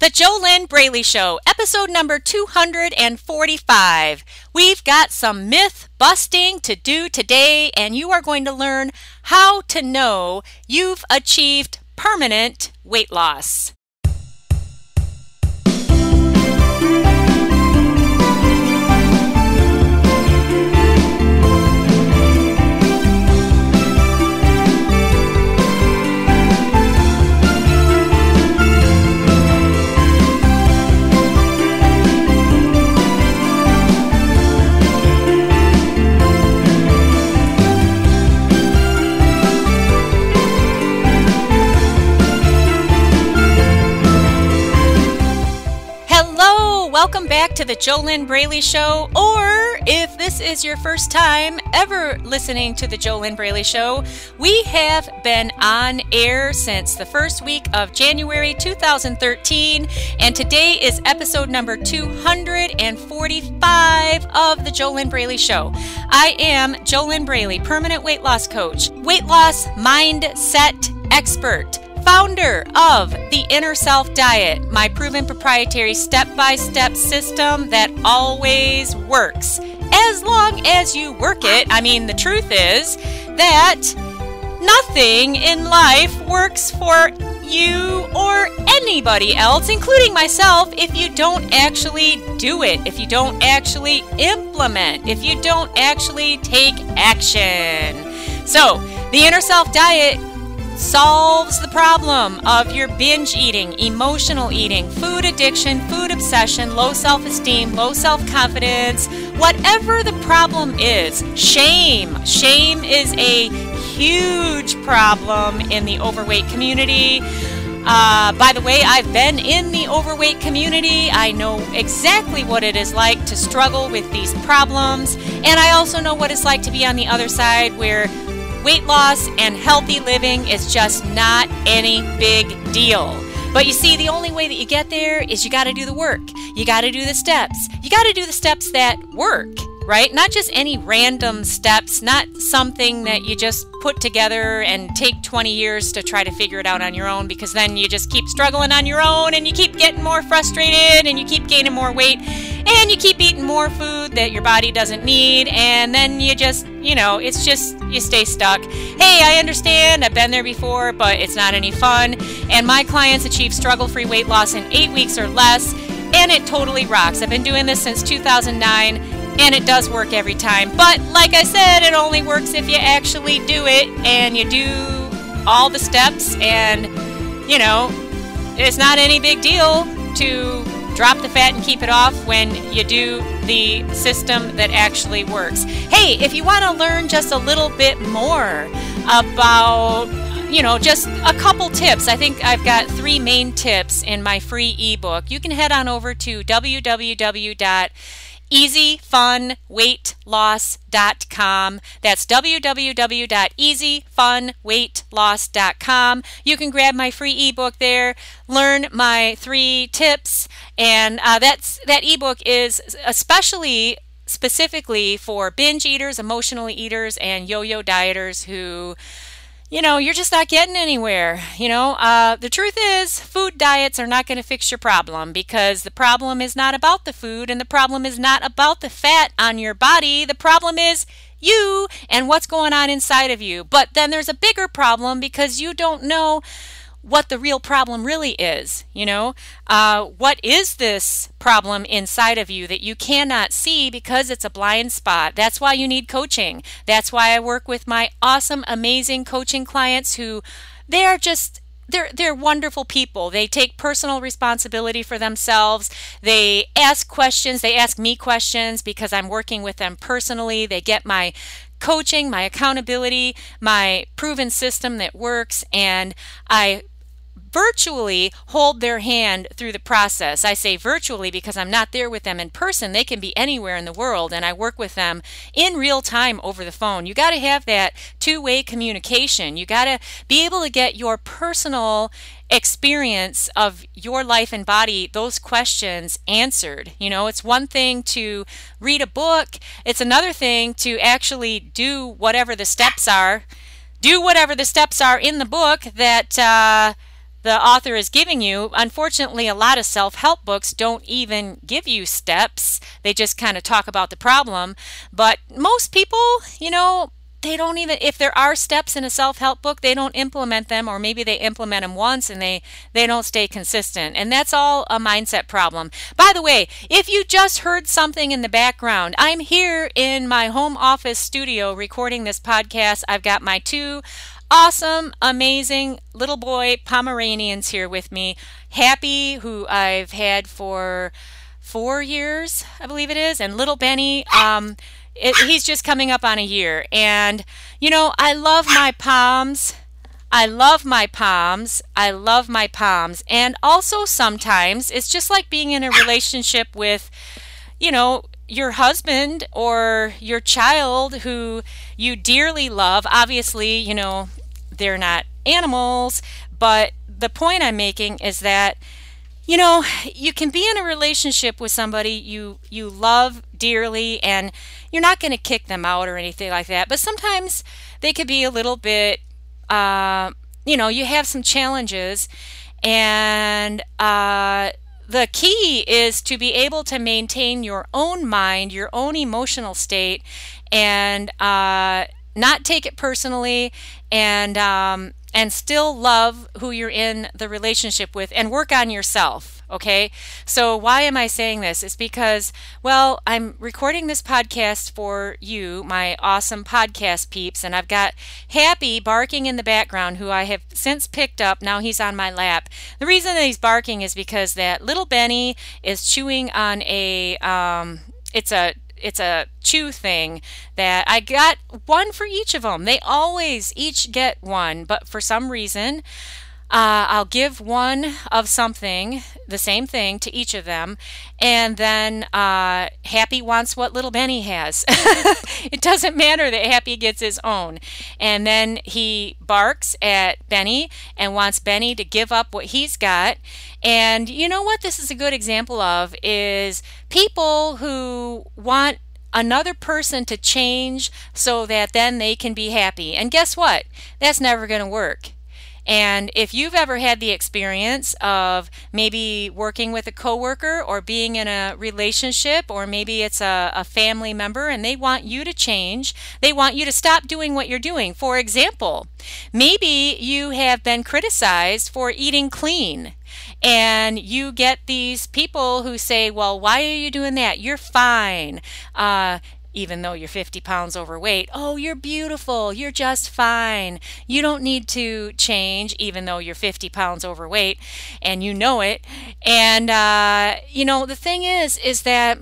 The JoLynn Braley Show, episode number 245. We've got some myth busting to do today, and you are going to learn how to know you've achieved permanent weight loss. Welcome back to the JoLynn Braley Show. Or if this is your first time ever listening to the JoLynn Braley Show, we have been on air since the first week of January 2013, and today is episode number 245 of the JoLynn Braley Show. I am JoLynn Braley, permanent weight loss coach, weight loss mindset expert founder of the Inner Self Diet, my proven proprietary step by step system that always works. As long as you work it, I mean, the truth is that nothing in life works for you or anybody else, including myself, if you don't actually do it, if you don't actually implement, if you don't actually take action. So, the Inner Self Diet solves the problem of your binge eating, emotional eating, food addiction, food obsession, low self esteem, low self confidence, whatever the problem is. Shame. Shame is a huge problem in the overweight community. Uh, by the way, I've been in the overweight community. I know exactly what it is like to struggle with these problems. And I also know what it's like to be on the other side where weight loss and healthy living is just not any big deal. But you see, the only way that you get there is you got to do the work. You got to do the steps. You got to do the steps that work right? Not just any random steps, not something that you just put together and take 20 years to try to figure it out on your own because then you just keep struggling on your own and you keep getting more frustrated and you keep gaining more weight and you keep eating more food that your body doesn't need and then you just, you know, it's just you stay stuck. Hey, I understand. I've been there before, but it's not any fun. And my clients achieve struggle-free weight loss in 8 weeks or less and it totally rocks. I've been doing this since 2009 and it does work every time. But like I said, it only works if you actually do it and you do all the steps, and you know, it's not any big deal to drop the fat and keep it off when you do the system that actually works. Hey, if you want to learn just a little bit more about you know, just a couple tips. I think I've got three main tips in my free ebook. You can head on over to www easyfunweightloss.com. That's www.easyfunweightloss.com. You can grab my free ebook there, learn my three tips, and uh, that's that ebook is especially specifically for binge eaters, emotional eaters, and yo-yo dieters who you know, you're just not getting anywhere. You know, uh, the truth is, food diets are not going to fix your problem because the problem is not about the food and the problem is not about the fat on your body. The problem is you and what's going on inside of you. But then there's a bigger problem because you don't know what the real problem really is. You know, uh, what is this problem inside of you that you cannot see because it's a blind spot? That's why you need coaching. That's why I work with my awesome, amazing coaching clients who they are just they're they're wonderful people. They take personal responsibility for themselves. They ask questions. They ask me questions because I'm working with them personally. They get my coaching, my accountability, my proven system that works, and I virtually hold their hand through the process. I say virtually because I'm not there with them in person. They can be anywhere in the world, and I work with them in real time over the phone. You got to have that two way communication. You got to be able to get your personal experience of your life and body, those questions answered. You know, it's one thing to read a book, it's another thing to actually do whatever the steps are. Do whatever the steps are in the book that uh, the author is giving you. Unfortunately, a lot of self help books don't even give you steps, they just kind of talk about the problem. But most people, you know, they don't even if there are steps in a self-help book they don't implement them or maybe they implement them once and they they don't stay consistent and that's all a mindset problem by the way if you just heard something in the background i'm here in my home office studio recording this podcast i've got my two awesome amazing little boy pomeranians here with me happy who i've had for four years i believe it is and little benny um it, he's just coming up on a year. And, you know, I love my Poms. I love my Poms. I love my Poms. And also sometimes it's just like being in a relationship with, you know, your husband or your child who you dearly love. Obviously, you know, they're not animals, but the point I'm making is that you know, you can be in a relationship with somebody you you love dearly and you're not going to kick them out or anything like that, but sometimes they could be a little bit uh, you know, you have some challenges and uh, the key is to be able to maintain your own mind, your own emotional state, and uh, not take it personally and um, and still love who you're in the relationship with and work on yourself. Okay. So, why am I saying this? It's because, well, I'm recording this podcast for you, my awesome podcast peeps, and I've got Happy barking in the background, who I have since picked up. Now he's on my lap. The reason that he's barking is because that little Benny is chewing on a, um, it's a it's a chew thing that I got one for each of them. They always each get one, but for some reason, uh, I'll give one of something, the same thing, to each of them, and then uh, Happy wants what little Benny has. it doesn't matter that Happy gets his own. And then he barks at Benny and wants Benny to give up what he's got. And you know what this is a good example of is people who want another person to change so that then they can be happy. And guess what? That's never going to work. And if you've ever had the experience of maybe working with a coworker or being in a relationship, or maybe it's a, a, family member and they want you to change, they want you to stop doing what you're doing. For example, maybe you have been criticized for eating clean. And you get these people who say, Well, why are you doing that? You're fine. Uh, even though you're 50 pounds overweight, oh, you're beautiful, you're just fine. You don't need to change, even though you're 50 pounds overweight and you know it. And, uh, you know, the thing is, is that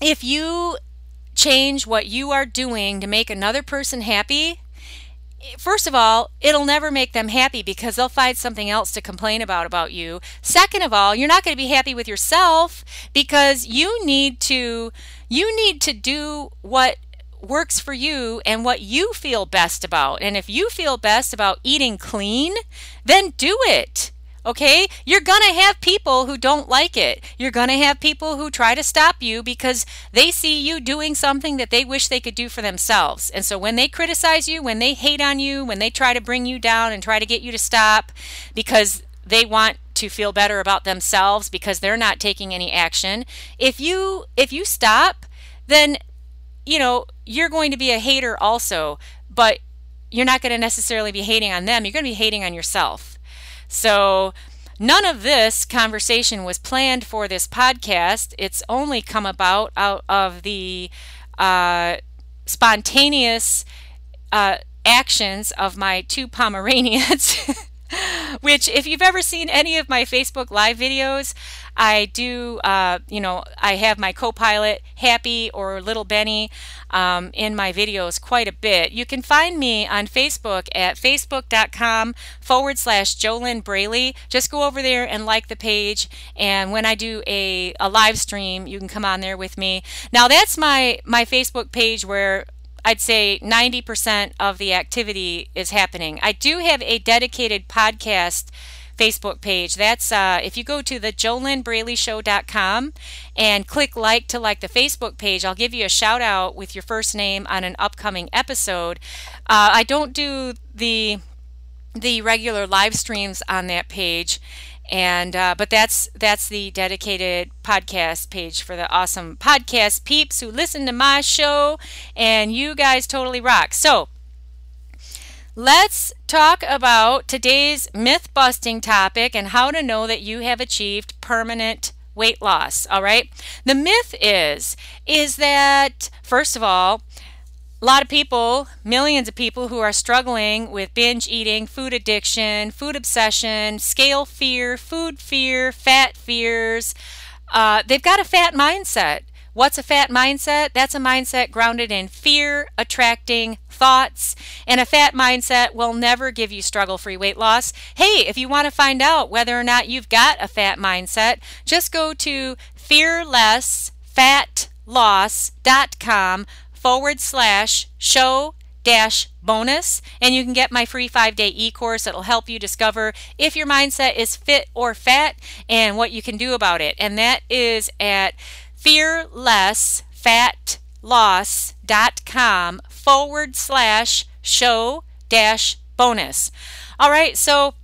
if you change what you are doing to make another person happy, first of all, it'll never make them happy because they'll find something else to complain about about you. Second of all, you're not going to be happy with yourself because you need to you need to do what works for you and what you feel best about. And if you feel best about eating clean, then do it. Okay? You're going to have people who don't like it. You're going to have people who try to stop you because they see you doing something that they wish they could do for themselves. And so when they criticize you, when they hate on you, when they try to bring you down and try to get you to stop because they want to feel better about themselves because they're not taking any action. If you if you stop, then you know, you're going to be a hater also, but you're not going to necessarily be hating on them. You're going to be hating on yourself. So, none of this conversation was planned for this podcast. It's only come about out of the uh, spontaneous uh, actions of my two Pomeranians. which if you've ever seen any of my Facebook live videos, I do, uh, you know, I have my co-pilot Happy or Little Benny um, in my videos quite a bit. You can find me on Facebook at facebook.com forward slash Jolynn Braley. Just go over there and like the page. And when I do a, a live stream, you can come on there with me. Now that's my, my Facebook page where I'd say 90% of the activity is happening. I do have a dedicated podcast Facebook page. That's uh, if you go to the jolynnbraleyshow.com and click like to like the Facebook page, I'll give you a shout out with your first name on an upcoming episode. Uh, I don't do the the regular live streams on that page and uh, but that's that's the dedicated podcast page for the awesome podcast peeps who listen to my show and you guys totally rock. So let's talk about today's myth busting topic and how to know that you have achieved permanent weight loss all right? The myth is is that first of all a lot of people, millions of people who are struggling with binge eating, food addiction, food obsession, scale fear, food fear, fat fears, uh, they've got a fat mindset. What's a fat mindset? That's a mindset grounded in fear attracting thoughts. And a fat mindset will never give you struggle free weight loss. Hey, if you want to find out whether or not you've got a fat mindset, just go to fearlessfatloss.com forward slash show dash bonus and you can get my free five day e-course that'll help you discover if your mindset is fit or fat and what you can do about it. And that is at fearlessfatloss.com forward slash show dash bonus. All right so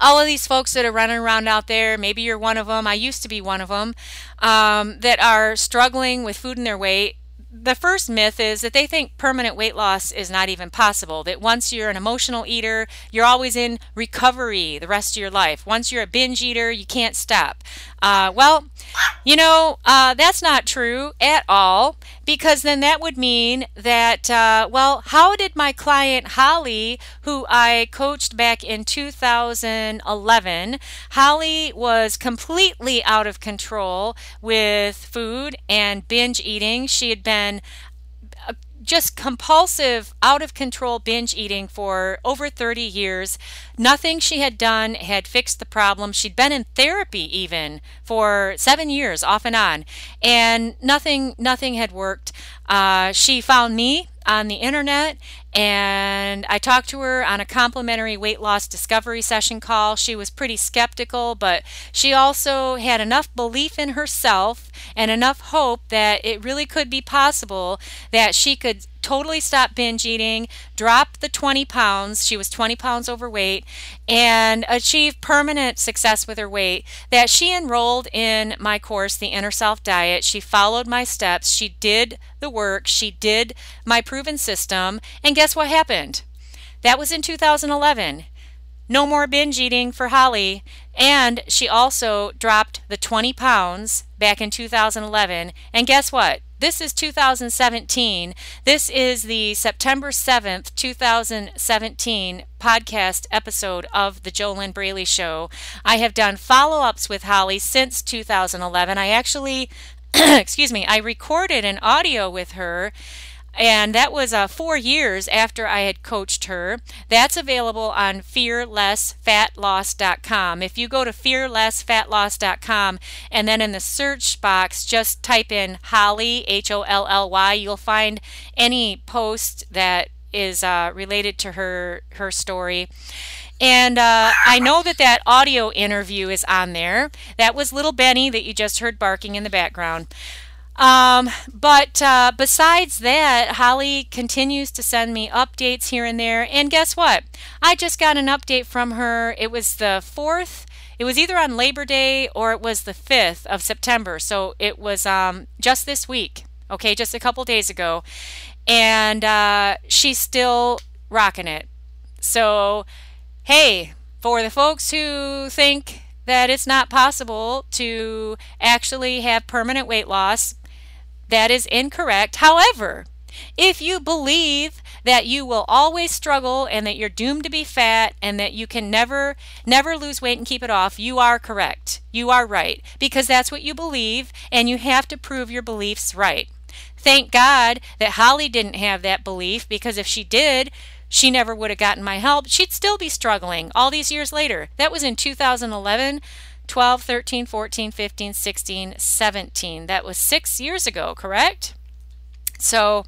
all of these folks that are running around out there, maybe you're one of them, I used to be one of them, um, that are struggling with food in their weight the first myth is that they think permanent weight loss is not even possible. That once you're an emotional eater, you're always in recovery the rest of your life. Once you're a binge eater, you can't stop. Uh, well, you know, uh, that's not true at all because then that would mean that, uh, well, how did my client Holly, who I coached back in 2011, Holly was completely out of control with food and binge eating. She had been just compulsive, out of control binge eating for over 30 years. Nothing she had done had fixed the problem. She'd been in therapy even for seven years, off and on, and nothing, nothing had worked. Uh, she found me on the internet and I talked to her on a complimentary weight loss discovery session call. She was pretty skeptical, but she also had enough belief in herself and enough hope that it really could be possible that she could totally stop binge eating, drop the 20 pounds, she was 20 pounds overweight, and achieve permanent success with her weight. That she enrolled in my course, The Inner Self Diet. She followed my steps, she did the work, she did my proven system, and guess what happened? That was in 2011. No more binge eating for Holly. And she also dropped the 20 pounds back in 2011. And guess what? This is 2017. This is the September 7th, 2017 podcast episode of The JoLynn Braley Show. I have done follow ups with Holly since 2011. I actually, excuse me, I recorded an audio with her and that was uh, four years after I had coached her. That's available on fearlessfatloss.com. If you go to fearlessfatloss.com and then in the search box just type in Holly, H O L L Y, you'll find any post that is uh, related to her her story. And uh, I know that that audio interview is on there. That was little Benny that you just heard barking in the background. Um, but uh, besides that, Holly continues to send me updates here and there. And guess what? I just got an update from her. It was the 4th. It was either on Labor Day or it was the 5th of September. So it was um, just this week, okay, just a couple days ago. And uh, she's still rocking it. So, hey, for the folks who think that it's not possible to actually have permanent weight loss, that is incorrect. However, if you believe that you will always struggle and that you're doomed to be fat and that you can never never lose weight and keep it off, you are correct. You are right because that's what you believe and you have to prove your beliefs right. Thank God that Holly didn't have that belief because if she did, she never would have gotten my help. She'd still be struggling all these years later. That was in 2011. 12, 13, 14, 15, 16, 17. That was six years ago, correct? So,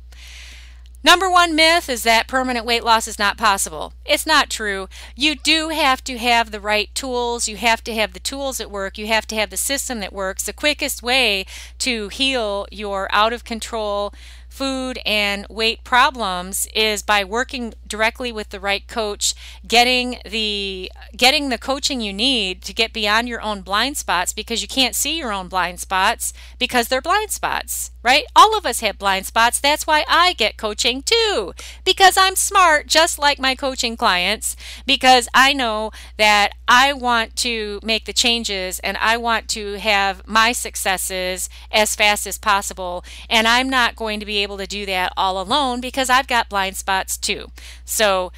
number one myth is that permanent weight loss is not possible. It's not true. You do have to have the right tools. You have to have the tools that work. You have to have the system that works. The quickest way to heal your out of control food and weight problems is by working directly with the right coach, getting the getting the coaching you need to get beyond your own blind spots because you can't see your own blind spots because they're blind spots, right? All of us have blind spots. That's why I get coaching too. Because I'm smart just like my coaching clients because I know that I want to make the changes and I want to have my successes as fast as possible and I'm not going to be able to do that all alone because I've got blind spots too. So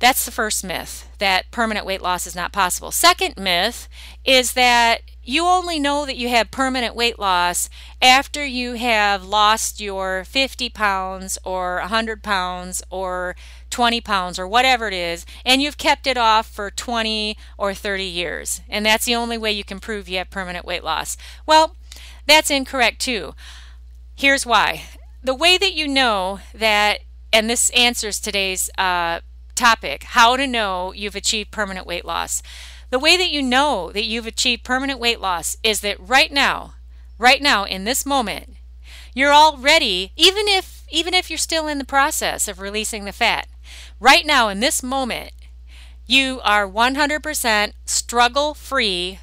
that's the first myth that permanent weight loss is not possible. Second myth is that you only know that you have permanent weight loss after you have lost your 50 pounds or 100 pounds or 20 pounds or whatever it is, and you've kept it off for 20 or 30 years. And that's the only way you can prove you have permanent weight loss. Well, that's incorrect too. Here's why. The way that you know that, and this answers today's uh, topic how to know you've achieved permanent weight loss. The way that you know that you've achieved permanent weight loss is that right now, right now in this moment, you're already even if even if you're still in the process of releasing the fat. Right now in this moment, you are 100% struggle free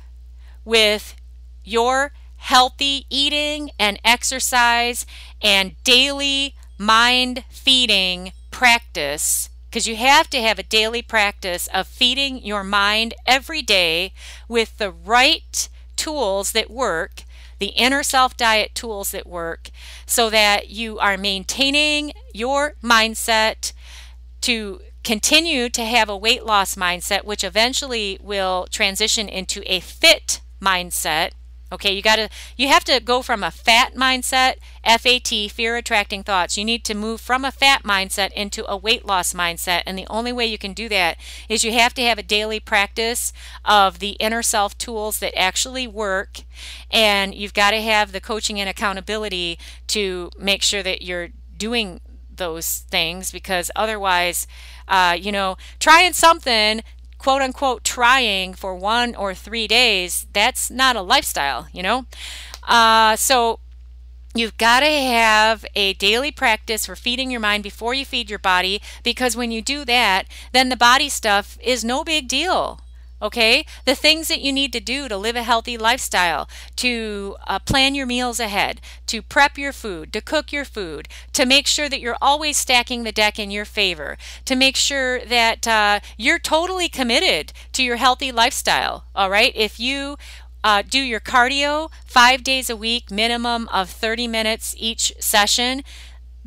with your healthy eating and exercise and daily mind feeding practice because you have to have a daily practice of feeding your mind every day with the right tools that work, the inner self diet tools that work, so that you are maintaining your mindset to continue to have a weight loss mindset, which eventually will transition into a fit mindset Okay, you got to you have to go from a fat mindset, FAT, fear attracting thoughts. You need to move from a fat mindset into a weight loss mindset, and the only way you can do that is you have to have a daily practice of the inner self tools that actually work, and you've got to have the coaching and accountability to make sure that you're doing those things because otherwise, uh, you know, trying something quote unquote trying for one or three days, that's not a lifestyle, you know? Uh, so You've got to have a daily practice for feeding your mind before you feed your body because when you do that, then the body stuff is no big deal. Okay, the things that you need to do to live a healthy lifestyle, to uh, plan your meals ahead, to prep your food, to cook your food, to make sure that you're always stacking the deck in your favor, to make sure that uh, you're totally committed to your healthy lifestyle. All right, if you uh, do your cardio five days a week, minimum of 30 minutes each session,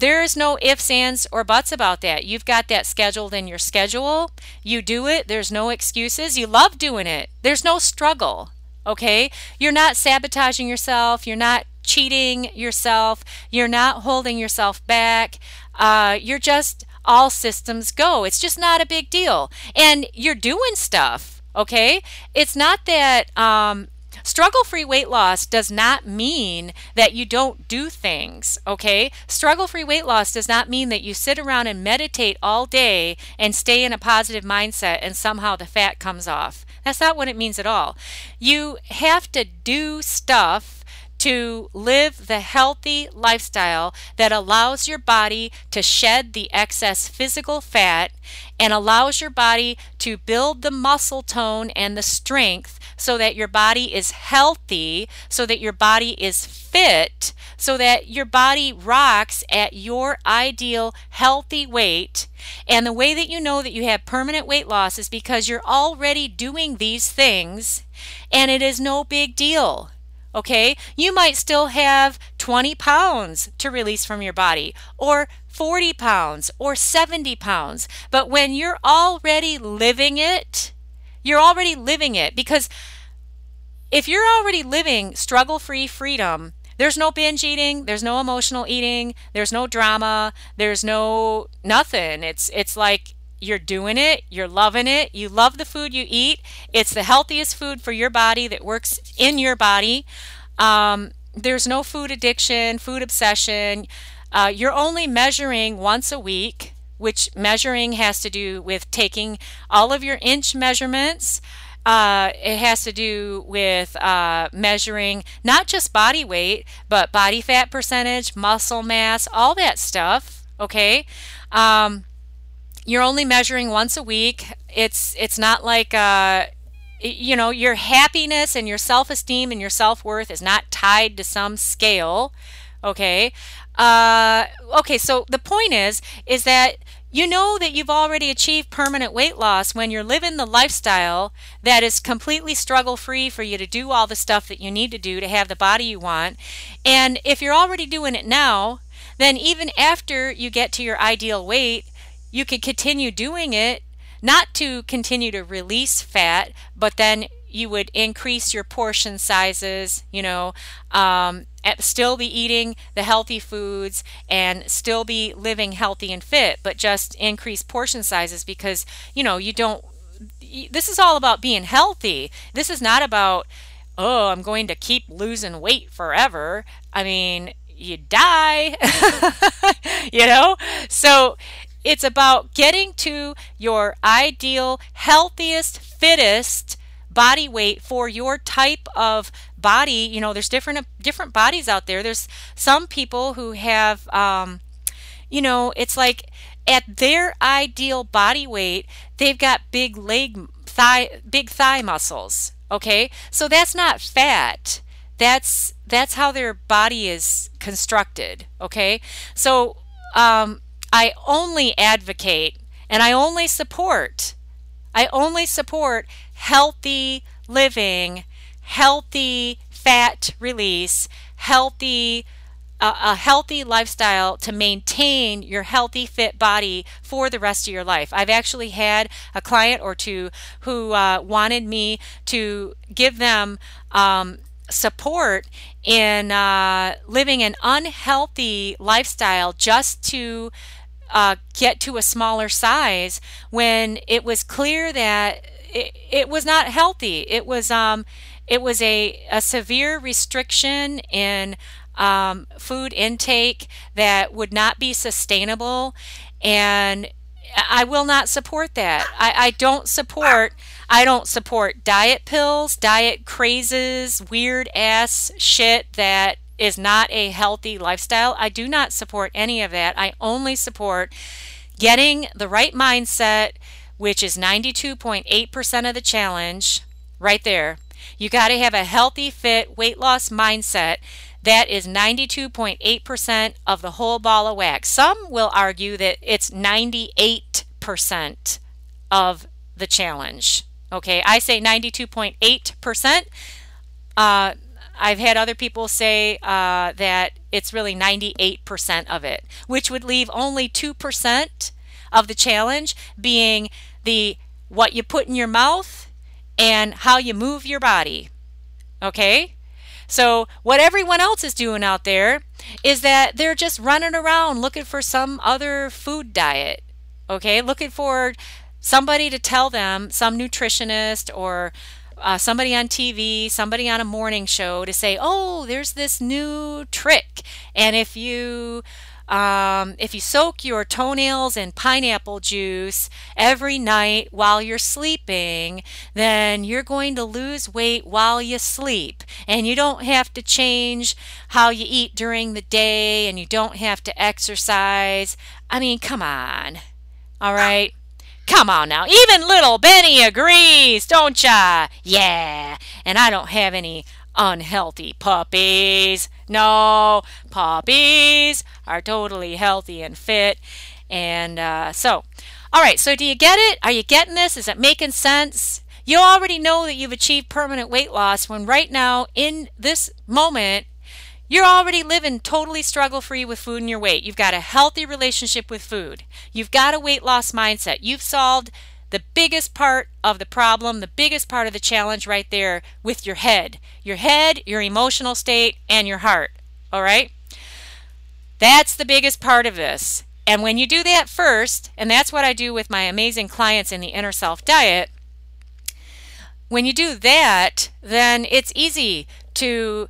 there is no ifs, ands, or buts about that. You've got that scheduled in your schedule. You do it. There's no excuses. You love doing it. There's no struggle. Okay? You're not sabotaging yourself. You're not cheating yourself. You're not holding yourself back. Uh, you're just all systems go. It's just not a big deal. And you're doing stuff. Okay? It's not that um, Struggle free weight loss does not mean that you don't do things, okay? Struggle free weight loss does not mean that you sit around and meditate all day and stay in a positive mindset and somehow the fat comes off. That's not what it means at all. You have to do stuff to live the healthy lifestyle that allows your body to shed the excess physical fat and allows your body to build the muscle tone and the strength so that your body is healthy, so that your body is fit, so that your body rocks at your ideal healthy weight. And the way that you know that you have permanent weight loss is because you're already doing these things and it is no big deal. Okay, you might still have 20 pounds to release from your body, or 40 pounds, or 70 pounds. But when you're already living it, you're already living it because if you're already living struggle free freedom, there's no binge eating, there's no emotional eating, there's no drama, there's no nothing. It's it's like you're doing it, you're loving it, you love the food you eat. It's the healthiest food for your body that works in your body. Um, there's no food addiction, food obsession. Uh, you're only measuring once a week, which measuring has to do with taking all of your inch measurements Uh, it has to do with uh, measuring not just body weight, but body fat percentage, muscle mass, all that stuff. Okay. Um, you're only measuring once a week. It's it's not like uh, you know your happiness and your self-esteem and your self-worth is not tied to some scale. Okay. Uh, okay. So the point is is that you know that you've already achieved permanent weight loss when you're living the lifestyle that is completely struggle free for you to do all the stuff that you need to do to have the body you want. And if you're already doing it now, then even after you get to your ideal weight, you could continue doing it, not to continue to release fat, but then you would increase your portion sizes, you know, um, still be eating the healthy foods and still be living healthy and fit, but just increase portion sizes because, you know, you don't. This is all about being healthy. This is not about, oh, I'm going to keep losing weight forever. I mean, you die, you know? So it's about getting to your ideal, healthiest, fittest body weight for your type of body. You know, there's different different bodies out there. There's some people who have, um, you know, it's like at their ideal body weight, they've got big leg thigh, big thigh muscles. Okay, so that's not fat. That's that's how their body is constructed. Okay, so um, I only advocate and I only support, I only support healthy living, healthy fat release, healthy uh, a healthy lifestyle to maintain your healthy fit body for the rest of your life. I've actually had a client or two who uh, wanted me to give them um, support in uh, living an unhealthy lifestyle just to uh, get to a smaller size when it was clear that it, it was not healthy. It was um, it was a, a severe restriction in um, food intake that would not be sustainable, and I will not support that. I, I don't support. I don't support diet pills, diet crazes, weird ass shit that is not a healthy lifestyle. I do not support any of that. I only support getting the right mindset, which is 92.8% of the challenge right there. You got to have a healthy, fit, weight loss mindset. That is 92.8% of the whole ball of wax. Some will argue that it's 98% of the challenge. Okay, I say 92.8%. Uh, I've had other people say uh, that it's really 98% of it, which would leave only 2% of the challenge being the what you put in your mouth and how you move your body. Okay? So, what everyone else is doing out there is that they're just running around looking for some other food diet. Okay? Looking for somebody to tell them, some nutritionist or uh, somebody on TV, somebody on a morning show to say, "Oh, there's this new trick, and if you um, if you soak your toenails in pineapple juice every night while you're sleeping, then you're going to lose weight while you sleep. And you don't have to change how you eat during the day and you don't have to exercise. I mean, come on. All right. Come on now. Even little Benny agrees, don't ya? Yeah. And I don't have any unhealthy puppies. No, puppies are totally healthy and fit. And uh, so, all right, so do you get it? Are you getting this? Is it making sense? You already know that you've achieved permanent weight loss when right now, in this moment, you're already living totally struggle free with food and your weight. You've got a healthy relationship with food. You've got a weight loss mindset. You've solved the biggest part of the problem, the biggest part of the challenge right there with your head. Your head, your emotional state, and your heart. All right? That's the biggest part of this. And when you do that first, and that's what I do with my amazing clients in the Inner Self Diet, when you do that, then it's easy to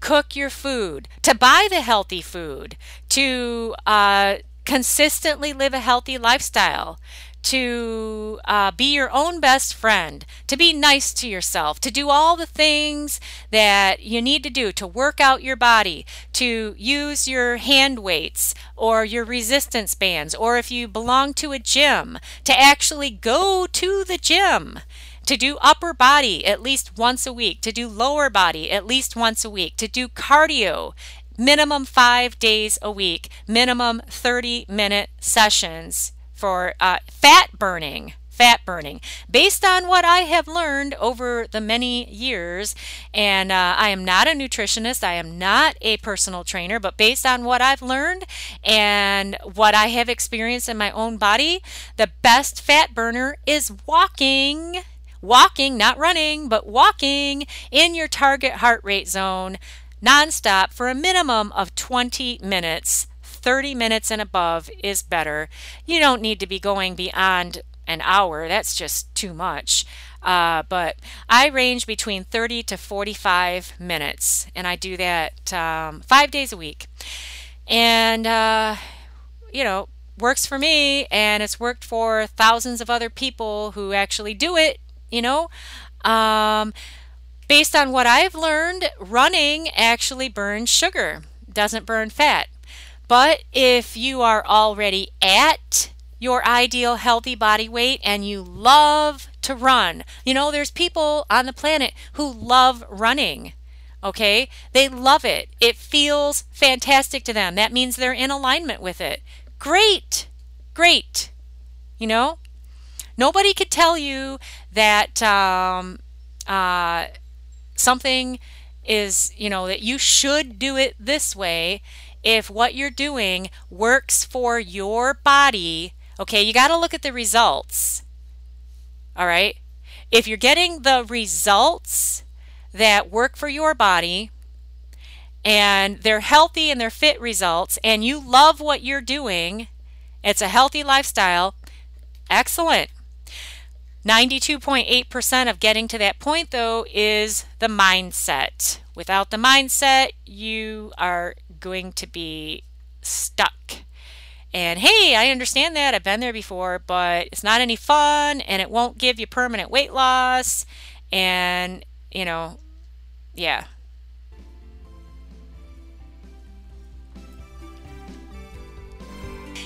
cook your food, to buy the healthy food, to uh, consistently live a healthy lifestyle, to uh, be your own best friend, to be nice to yourself, to do all the things that you need to do to work out your body, to use your hand weights or your resistance bands, or if you belong to a gym, to actually go to the gym to do upper body at least once a week, to do lower body at least once a week, to do cardio minimum five days a week, minimum 30 minute sessions for uh, fat burning. Fat burning, based on what I have learned over the many years, and uh, I am not a nutritionist, I am not a personal trainer, but based on what I've learned and what I have experienced in my own body, the best fat burner is walking walking, not running, but walking in your target heart rate zone nonstop for a minimum of 20 minutes 30 minutes and above is better. You don't need to be going beyond an hour, that's just too much. Uh, but I range between 30 to 45 minutes, and I do that um, five days a week. And, uh, you know, works for me, and it's worked for thousands of other people who actually do it, you know. Um, based on what I've learned, running actually burns sugar, doesn't burn fat. But if you are already at your ideal healthy body weight and you love to run, you know, there's people on the planet who love running. Okay? They love it. It feels fantastic to them. That means they're in alignment with it. Great. Great. You know? Nobody could tell you that um, uh, something is, you know, that you should do it this way if what you're doing works for your body, okay, you got to look at the results. All right? If you're getting the results that work for your body and they're healthy and they're fit results and you love what you're doing, it's a healthy lifestyle, excellent. 92.8% of getting to that point, though, is the mindset. Without the mindset, you are going to be stuck. And hey, I understand that. I've been there before, but it's not any fun and it won't give you permanent weight loss. And, you know, yeah.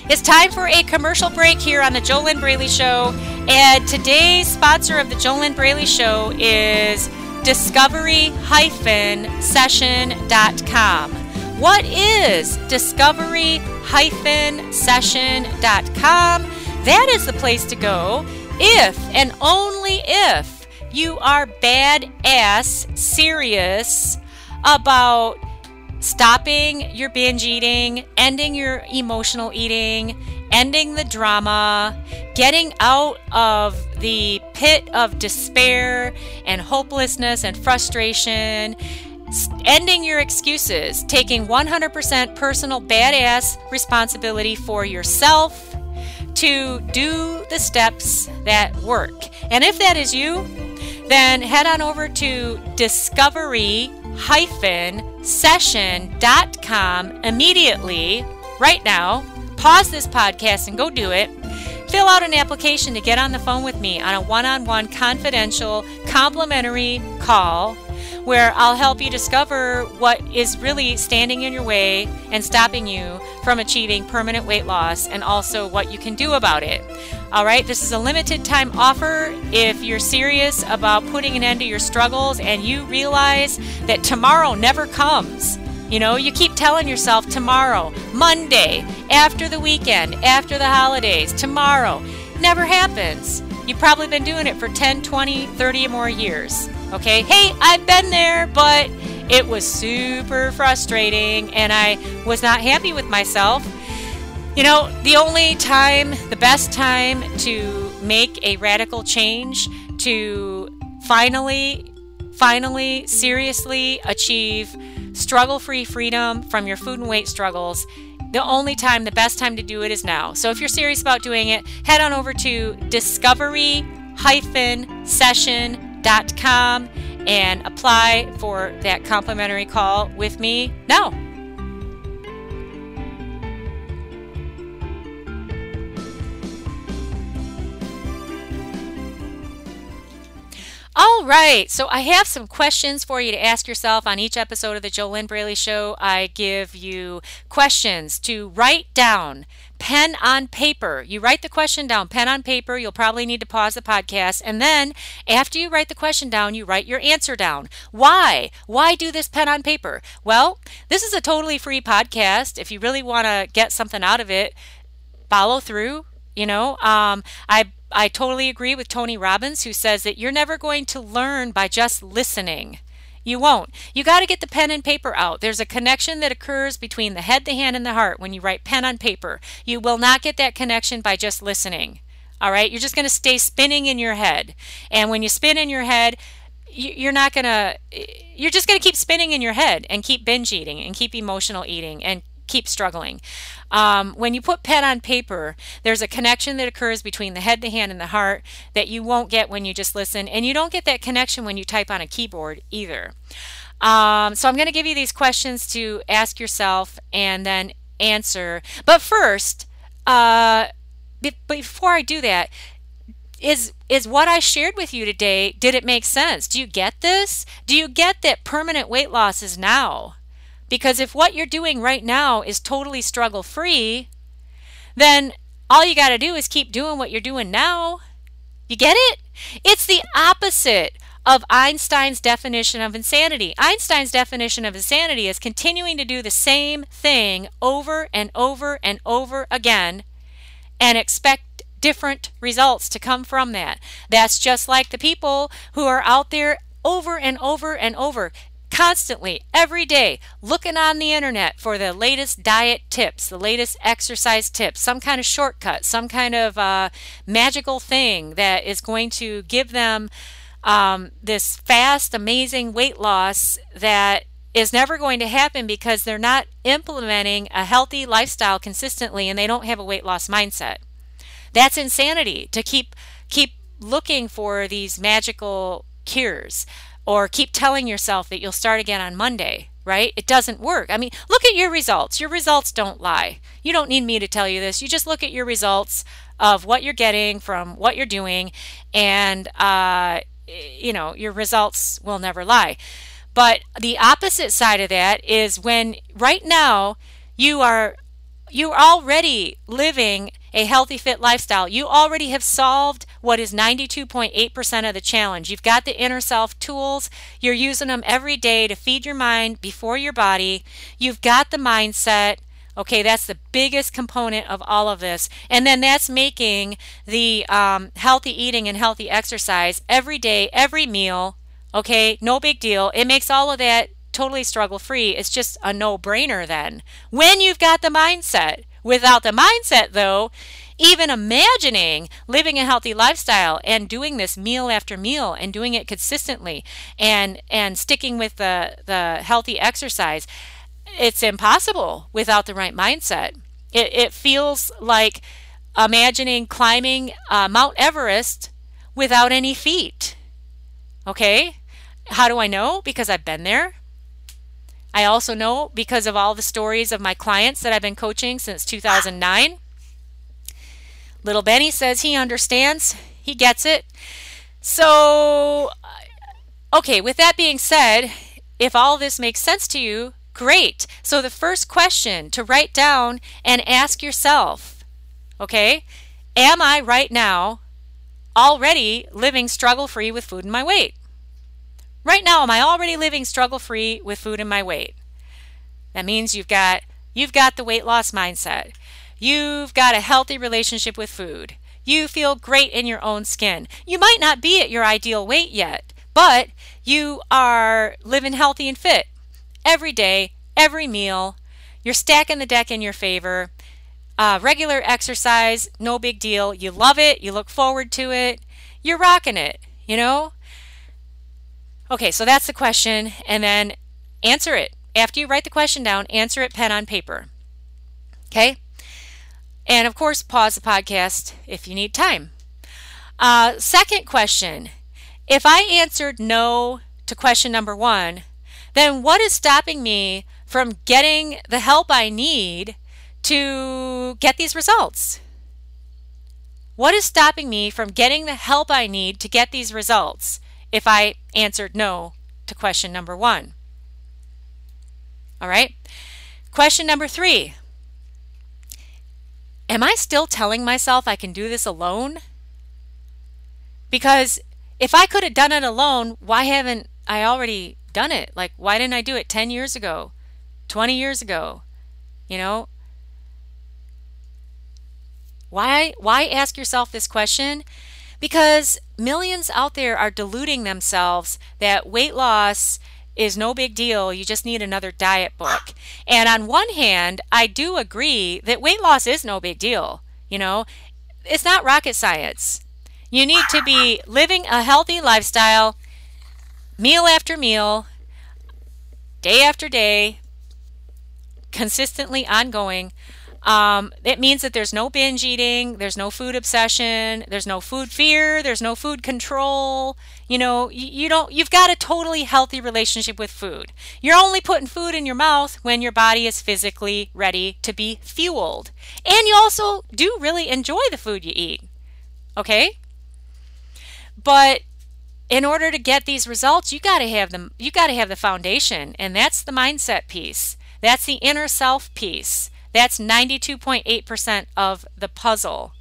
It's time for a commercial break here on the JoLynn Braley Show. And today's sponsor of the JoLynn Braley Show is discovery-session.com. What is discovery-session.com? That is the place to go if and only if you are badass serious about stopping your binge eating, ending your emotional eating, ending the drama, getting out of the pit of despair and hopelessness and frustration ending your excuses, taking 100% personal badass responsibility for yourself to do the steps that work. And if that is you, then head on over to discovery-session.com immediately, right now. Pause this podcast and go do it. Fill out an application to get on the phone with me on a one on one confidential complimentary call where I'll help you discover what is really standing in your way and stopping you from achieving permanent weight loss and also what you can do about it. All right, this is a limited time offer. If you're serious about putting an end to your struggles and you realize that tomorrow never comes, you know, you keep telling yourself tomorrow, Monday, after the weekend, after the holidays, tomorrow. Never happens. You've probably been doing it for 10, 20, 30 or more years. Okay, hey, I've been there, but it was super frustrating and I was not happy with myself. You know, the only time, the best time to make a radical change, to finally, finally, seriously achieve struggle free freedom from your food and weight struggles the only time, the best time to do it is now. So if you're serious about doing it, head on over to discovery Hyphen session and apply for that complimentary call with me now. All right, so I have some questions for you to ask yourself on each episode of the JoLynn Braley Show. I give you questions to write down, pen on paper. You write the question down, pen on paper. You'll probably need to pause the podcast. And then after you write the question down, you write your answer down. Why? Why do this pen on paper? Well, this is a totally free podcast. If you really want to get something out of it, follow through. You know, um, I I totally agree with Tony Robbins, who says that you're never going to learn by just listening. You won't. You got to get the pen and paper out. There's a connection that occurs between the head, the hand, and the heart when you write pen on paper. You will not get that connection by just listening. All right? You're just going to stay spinning in your head. And when you spin in your head, you're not going to, you're just going to keep spinning in your head and keep binge eating and keep emotional eating and keep struggling. Um, when you put pen on paper, there's a connection that occurs between the head, the hand, and the heart that you won't get when you just listen, and you don't get that connection when you type on a keyboard either. Um, so I'm going to give you these questions to ask yourself and then answer. But first, uh, before I do that, is is what I shared with you today, did it make sense? Do you get this? Do you get that permanent weight loss is now? Because if what you're doing right now is totally struggle free, then all you got to do is keep doing what you're doing now. You get it? It's the opposite of Einstein's definition of insanity. Einstein's definition of insanity is continuing to do the same thing over and over and over again and expect different results to come from that. That's just like the people who are out there over and over and over constantly, every day, looking on the internet for the latest diet tips, the latest exercise tips, some kind of shortcut, some kind of uh, magical thing that is going to give them um, this fast, amazing weight loss that is never going to happen because they're not implementing a healthy lifestyle consistently and they don't have a weight loss mindset. That's insanity to keep keep looking for these magical cures or keep telling yourself that you'll start again on Monday, right? It doesn't work. I mean, look at your results. Your results don't lie. You don't need me to tell you this. You just look at your results of what you're getting from what you're doing, and, uh, you know, your results will never lie. But the opposite side of that is when right now you are you're already living a healthy fit lifestyle. You already have solved what is 92.8% of the challenge. You've got the inner self tools. You're using them every day to feed your mind before your body. You've got the mindset. Okay, that's the biggest component of all of this. And then that's making the um, healthy eating and healthy exercise every day, every meal. Okay, no big deal. It makes all of that totally struggle free. It's just a no brainer then. When you've got the mindset. Without the mindset, though, even imagining living a healthy lifestyle and doing this meal after meal and doing it consistently and and sticking with the the healthy exercise it's impossible without the right mindset. It, it feels like imagining climbing uh, mount everest without any feet. Okay? How do i know? Because i've been there I also know because of all the stories of my clients that I've been coaching since 2009. Little Benny says he understands, he gets it. So, uh, okay, with that being said, if all this makes sense to you, great. So, the first question to write down and ask yourself, okay, am I right now already living struggle free with food and my weight? Right now, am I already living struggle free with food and my weight? That means you've got you've got the weight loss mindset. You've got a healthy relationship with food. You feel great in your own skin. You might not be at your ideal weight yet, but you are living healthy and fit every day, every meal. You're stacking the deck in your favor. Uh, regular exercise, no big deal. You love it. You look forward to it. You're rocking it, you know? Okay, so that's the question, and then answer it. After you write the question down, answer it pen on paper. Okay? And of course, pause the podcast if you need time. Uh, second question If I answered no to question number one, then what is stopping me from getting the help I need to get these results? What is stopping me from getting the help I need to get these results? If I answered no to question number one. All right. Question number three Am I still telling myself I can do this alone? Because if I could have done it alone, why haven't I already done it? Like, why didn't I do it 10 years ago, 20 years ago? You know? Why, why ask yourself this question? Because millions out there are deluding themselves that weight loss is no big deal. You just need another diet book. And on one hand, I do agree that weight loss is no big deal. You know, it's not rocket science. You need to be living a healthy lifestyle, meal after meal, day after day, consistently ongoing. Um, it means that there's no binge eating, there's no food obsession, there's no food fear, there's no food control. You know, you, you don't, you've got a totally healthy relationship with food. You're only putting food in your mouth when your body is physically ready to be fueled. And you also do really enjoy the food you eat. Okay? But in order to get these results, you got to have them you got to have the foundation, and that's the mindset piece. That's the inner self piece. That's 92.8% of the puzzle.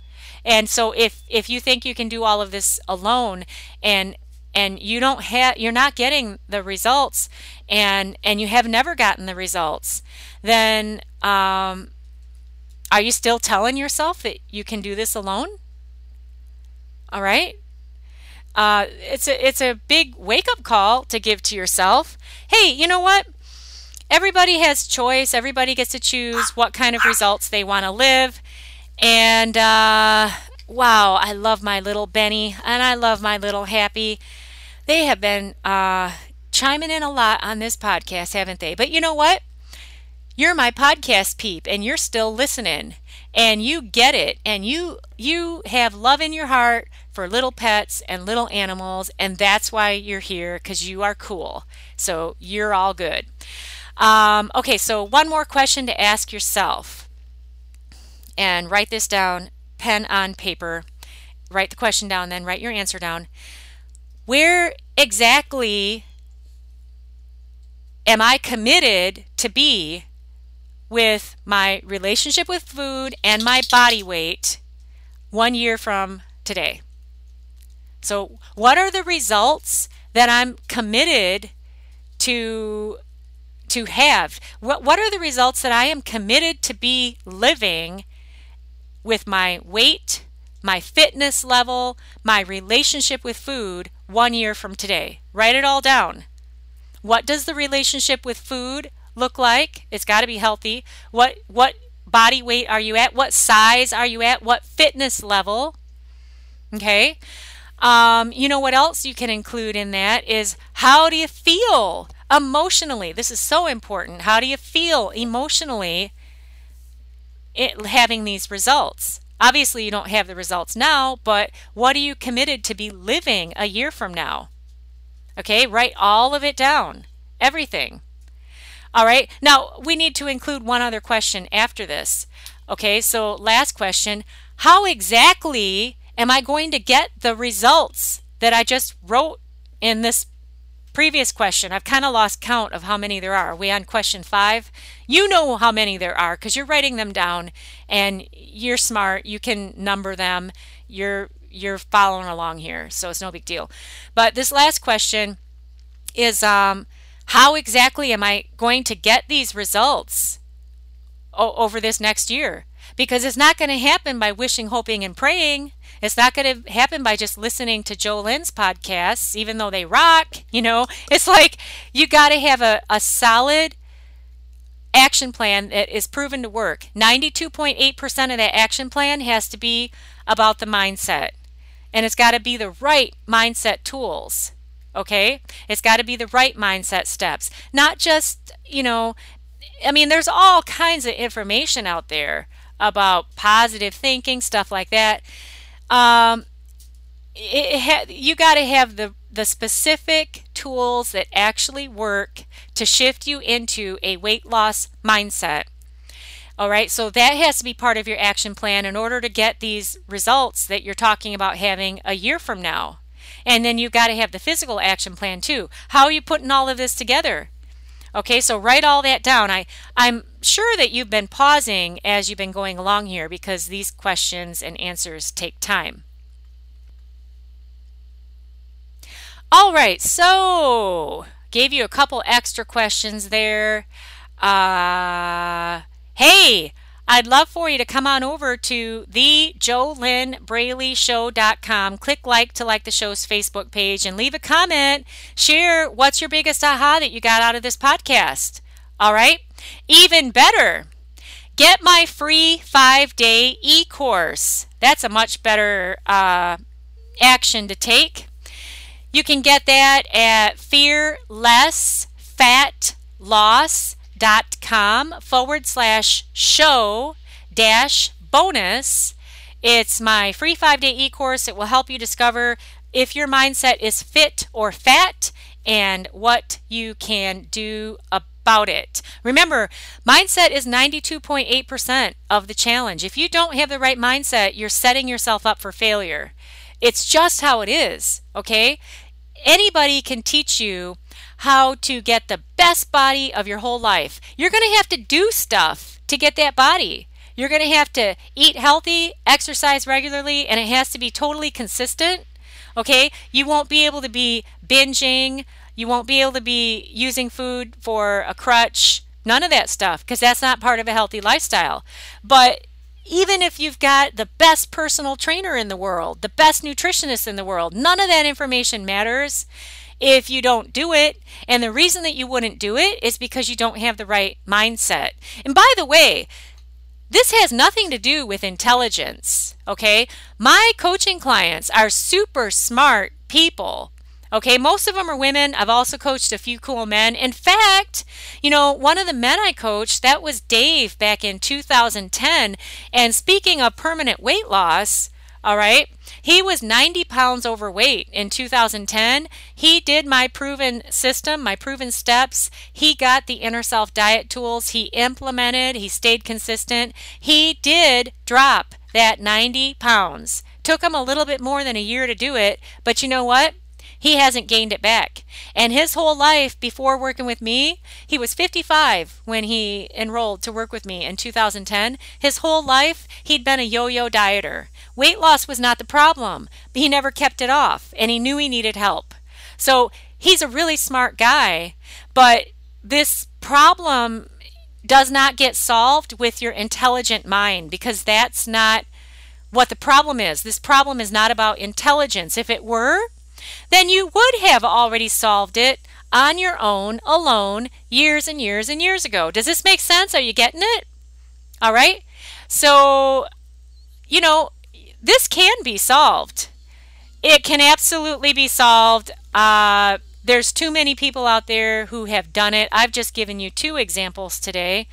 And so if if you think you can do all of this alone and and you don't have you're not getting the results and and you have never gotten the results, then um, are you still telling yourself that you can do this alone? All right? Uh, it's a it's a big wake up call to give to yourself. Hey, you know what? Everybody has choice. Everybody gets to choose what kind of results they want to live. And uh, wow, I love my little Benny and I love my little Happy. They have been uh, chiming in a lot on this podcast, haven't they? But you know what? You're my podcast peep and you're still listening and you get it and you you have love in your heart for little pets and little animals and that's why you're here cuz you are cool. So you're all good. Um, okay, so one more question to ask yourself. And write this down, pen on paper. Write the question down, then write your answer down. Where exactly am I committed to be with my relationship with food and my body weight one year from today? So, what are the results that I'm committed to to have? What, what are the results that I am committed to be living with my weight, my fitness level, my relationship with food one year from today? Write it all down. What does the relationship with food look like? It's got to be healthy. What what body weight are you at? What size are you at? What fitness level? Okay. Um, you know what else you can include in that is how do you feel? Emotionally, this is so important. How do you feel emotionally it, having these results? Obviously, you don't have the results now, but what are you committed to be living a year from now? Okay, write all of it down, everything. All right, now we need to include one other question after this. Okay, so last question How exactly am I going to get the results that I just wrote in this previous question, I've kind of lost count of how many there are. Are we on question five? You know how many there are because you're writing them down and you're smart. You can number them. You're you're following along here, so it's no big deal. But this last question is um, how exactly am I going to get these results over this next year? Because it's not going to happen by wishing, hoping, and praying. It's not going to happen by just listening to JoLynn's podcasts, even though they rock. You know, it's like you got to have a, a solid action plan that is proven to work. 92.8% of that action plan has to be about the mindset. And it's got to be the right mindset tools. Okay? It's got to be the right mindset steps. Not just, you know, I mean, there's all kinds of information out there about positive thinking, stuff like that um, you got to have the the specific tools that actually work to shift you into a weight loss mindset. All right, so that has to be part of your action plan in order to get these results that you're talking about having a year from now. And then you've got to have the physical action plan too. How are you putting all of this together? Okay, so write all that down. I, I'm sure that you've been pausing as you've been going along here because these questions and answers take time. All right, so gave you a couple extra questions there. Uh, hey, I'd love for you to come on over to the JoLynnBraleyShow.com. Click like to like the show's Facebook page and leave a comment. Share what's your biggest aha that you got out of this podcast. All right? Even better, get my free five day e course. That's a much better uh, action to take. You can get that at fearlessfatloss.com forward slash show dash bonus. It's my free five day e course. It will help you discover if your mindset is fit or fat and what you can do about it. Remember, mindset is 92.8% of the challenge. If you don't have the right mindset, you're setting yourself up for failure. It's just how it is, okay? Anybody can teach you how to get the best body of your whole life. You're going to have to do stuff to get that body. You're going to have to eat healthy, exercise regularly, and it has to be totally consistent. Okay? You won't be able to be binging. You won't be able to be using food for a crutch. None of that stuff because that's not part of a healthy lifestyle. But even if you've got the best personal trainer in the world, the best nutritionist in the world, none of that information matters if you don't do it. And the reason that you wouldn't do it is because you don't have the right mindset. And by the way, this has nothing to do with intelligence, okay? My coaching clients are super smart people Okay, most of them are women. I've also coached a few cool men. In fact, you know, one of the men I coached, that was Dave back in 2010. And speaking of permanent weight loss, all right, he was 90 pounds overweight in 2010. He did my proven system, my proven steps. He got the inner self diet tools. He implemented, he stayed consistent. He did drop that 90 pounds. Took him a little bit more than a year to do it, but you know what? he hasn't gained it back. And his whole life before working with me, he was 55 when he enrolled to work with me in 2010. His whole life, he'd been a yo yo dieter. Weight loss was not the problem, he never kept it off, and he knew he needed help. So he's a really smart guy, but this problem does not get solved with your intelligent mind because that's not what the problem is. This problem is not about intelligence. If it were, then you would have already solved it on your own, alone, years and years and years ago. Does this make sense? Are you getting it? All right. So, you know, this can be solved. It can absolutely be solved. Uh, there's too many people out there who have done it. I've just given you two examples today.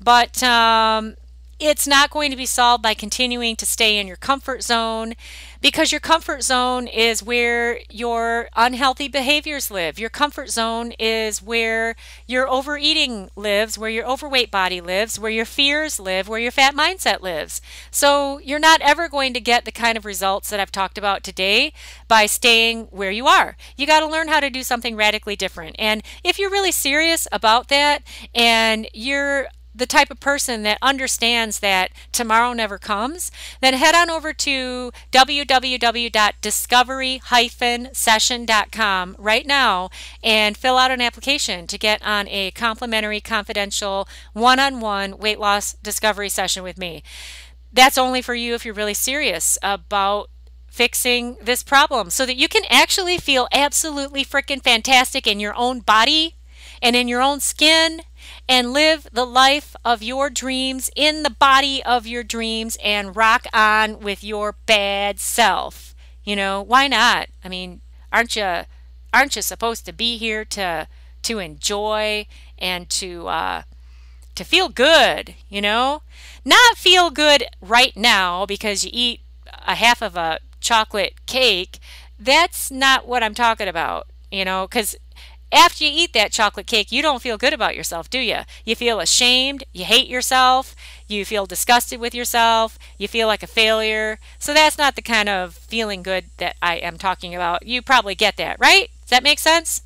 But um, it's not going to be solved by continuing to stay in your comfort zone because your comfort zone is where your unhealthy behaviors live. Your comfort zone is where your overeating lives, where your overweight body lives, where your fears live, where your fat mindset lives. So you're not ever going to get the kind of results that I've talked about today by staying where you are. You got to learn how to do something radically different. And if you're really serious about that and you're the type of person that understands that tomorrow never comes, then head on over to www.discovery-session.com right now and fill out an application to get on a complimentary, confidential, one-on-one weight loss discovery session with me. That's only for you if you're really serious about fixing this problem so that you can actually feel absolutely freaking fantastic in your own body and in your own skin and live the life of your dreams in the body of your dreams and rock on with your bad self. You know, why not? I mean, aren't you aren't you supposed to be here to to enjoy and to uh to feel good, you know? Not feel good right now because you eat a half of a chocolate cake. That's not what I'm talking about, you know, cuz after you eat that chocolate cake, you don't feel good about yourself, do you? You feel ashamed, you hate yourself, you feel disgusted with yourself, you feel like a failure. So that's not the kind of feeling good that I am talking about. You probably get that, right? Does that make sense?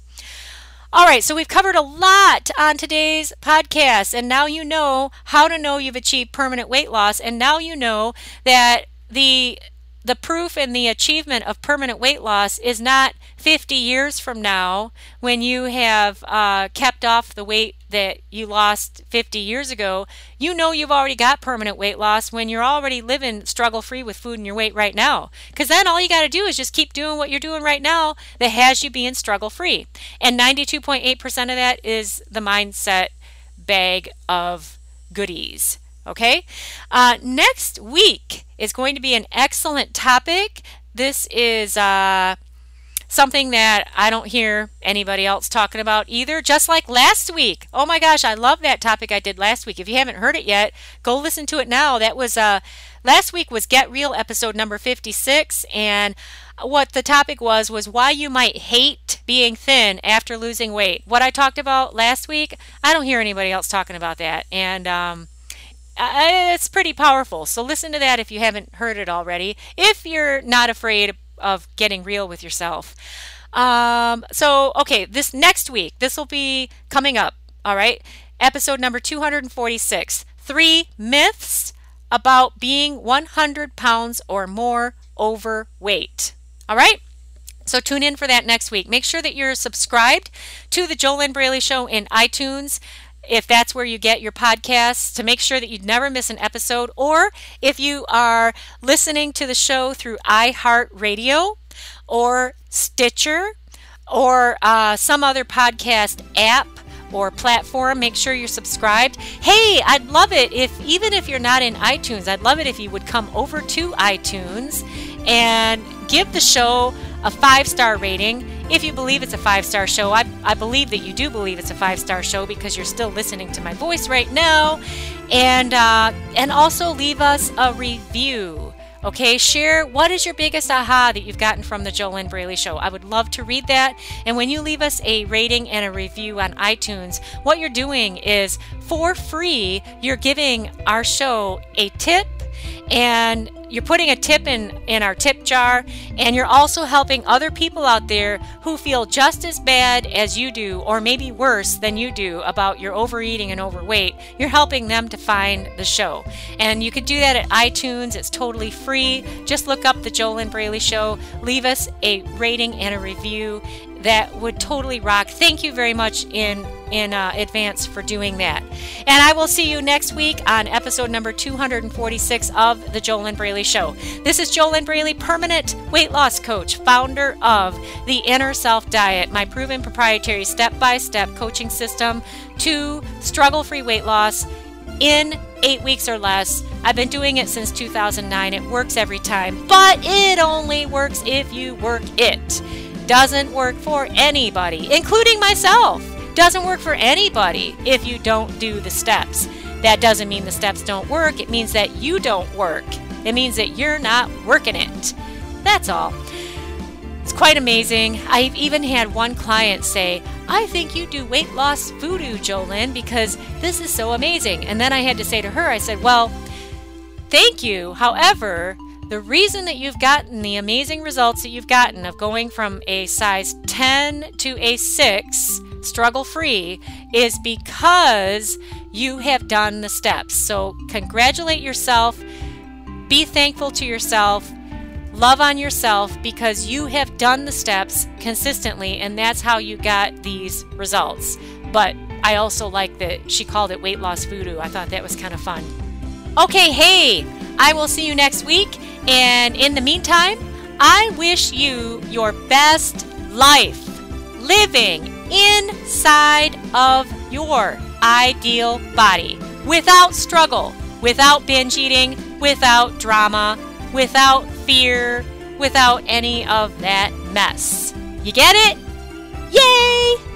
All right, so we've covered a lot on today's podcast, and now you know how to know you've achieved permanent weight loss, and now you know that the the proof in the achievement of permanent weight loss is not 50 years from now when you have uh, kept off the weight that you lost 50 years ago. You know you've already got permanent weight loss when you're already living struggle free with food and your weight right now. Because then all you got to do is just keep doing what you're doing right now that has you being struggle free. And 92.8% of that is the mindset bag of goodies. Okay? Uh, next week is going to be an excellent topic. This is uh, something that I don't hear anybody else talking about either, just like last week. Oh my gosh, I love that topic I did last week. If you haven't heard it yet, go listen to it now. That was uh, last week was Get Real episode number 56 and what the topic was was why you might hate being thin after losing weight. What I talked about last week, I don't hear anybody else talking about that. And um, it's pretty powerful. So listen to that if you haven't heard it already. If you're not afraid of getting real with yourself. Um, so okay, this next week, this will be coming up. All right, episode number 246. Three myths about being 100 pounds or more overweight. All right. So tune in for that next week. Make sure that you're subscribed to the JoLynn Braley Show in iTunes if that's where you get your podcasts to make sure that you never miss an episode or if you are listening to the show through iHeartRadio or Stitcher or uh, some other podcast app or platform make sure you're subscribed. Hey i'd love it if even if you're not in itunes i'd love it if you would come over to itunes and give the show a five star rating if you believe it's a five star show. I, I believe that you do believe it's a five star show because you're still listening to my voice right now. And, uh, and also leave us a review. Okay, share what is your biggest aha that you've gotten from the JoLynn Braley Show. I would love to read that. And when you leave us a rating and a review on iTunes, what you're doing is for free, you're giving our show a tip and you're putting a tip in in our tip jar and you're also helping other people out there who feel just as bad as you do or maybe worse than you do about your overeating and overweight. You're helping them to find the show. And you can do that at itunes. It's totally free. Just look up the JoLynn Braley show. Leave us a rating and a review that would totally rock. Thank you very much in in uh, advance for doing that. And I will see you next week on episode number 246 of the JoLynn Braley Show. This is JoLynn Braley, permanent weight loss coach, founder of the Inner Self Diet, my proven proprietary step-by-step coaching system to struggle-free weight loss in eight weeks or less. I've been doing it since 2009. It works every time, but it only works if you work it doesn't work for anybody, including myself. Doesn't work for anybody if you don't do the steps. That doesn't mean the steps don't work, it means that you don't work. It means that you're not working it. That's all. It's quite amazing. I've even had one client say, I think you do weight loss voodoo, JoLynn, because this is so amazing. And then I had to say to her, I said, Well, thank you. However, the reason that you've gotten the amazing results that you've gotten of going from a size 10 to a 6 struggle free is because you have done the steps. So, congratulate yourself, be thankful to yourself, love on yourself because you have done the steps consistently, and that's how you got these results. But I also like that she called it weight loss voodoo. I thought that was kind of fun. Okay, hey, I will see you next week. And in the meantime, I wish you your best life living inside of your ideal body without struggle, without binge eating, without drama, without fear, without any of that mess. You get it? Yay!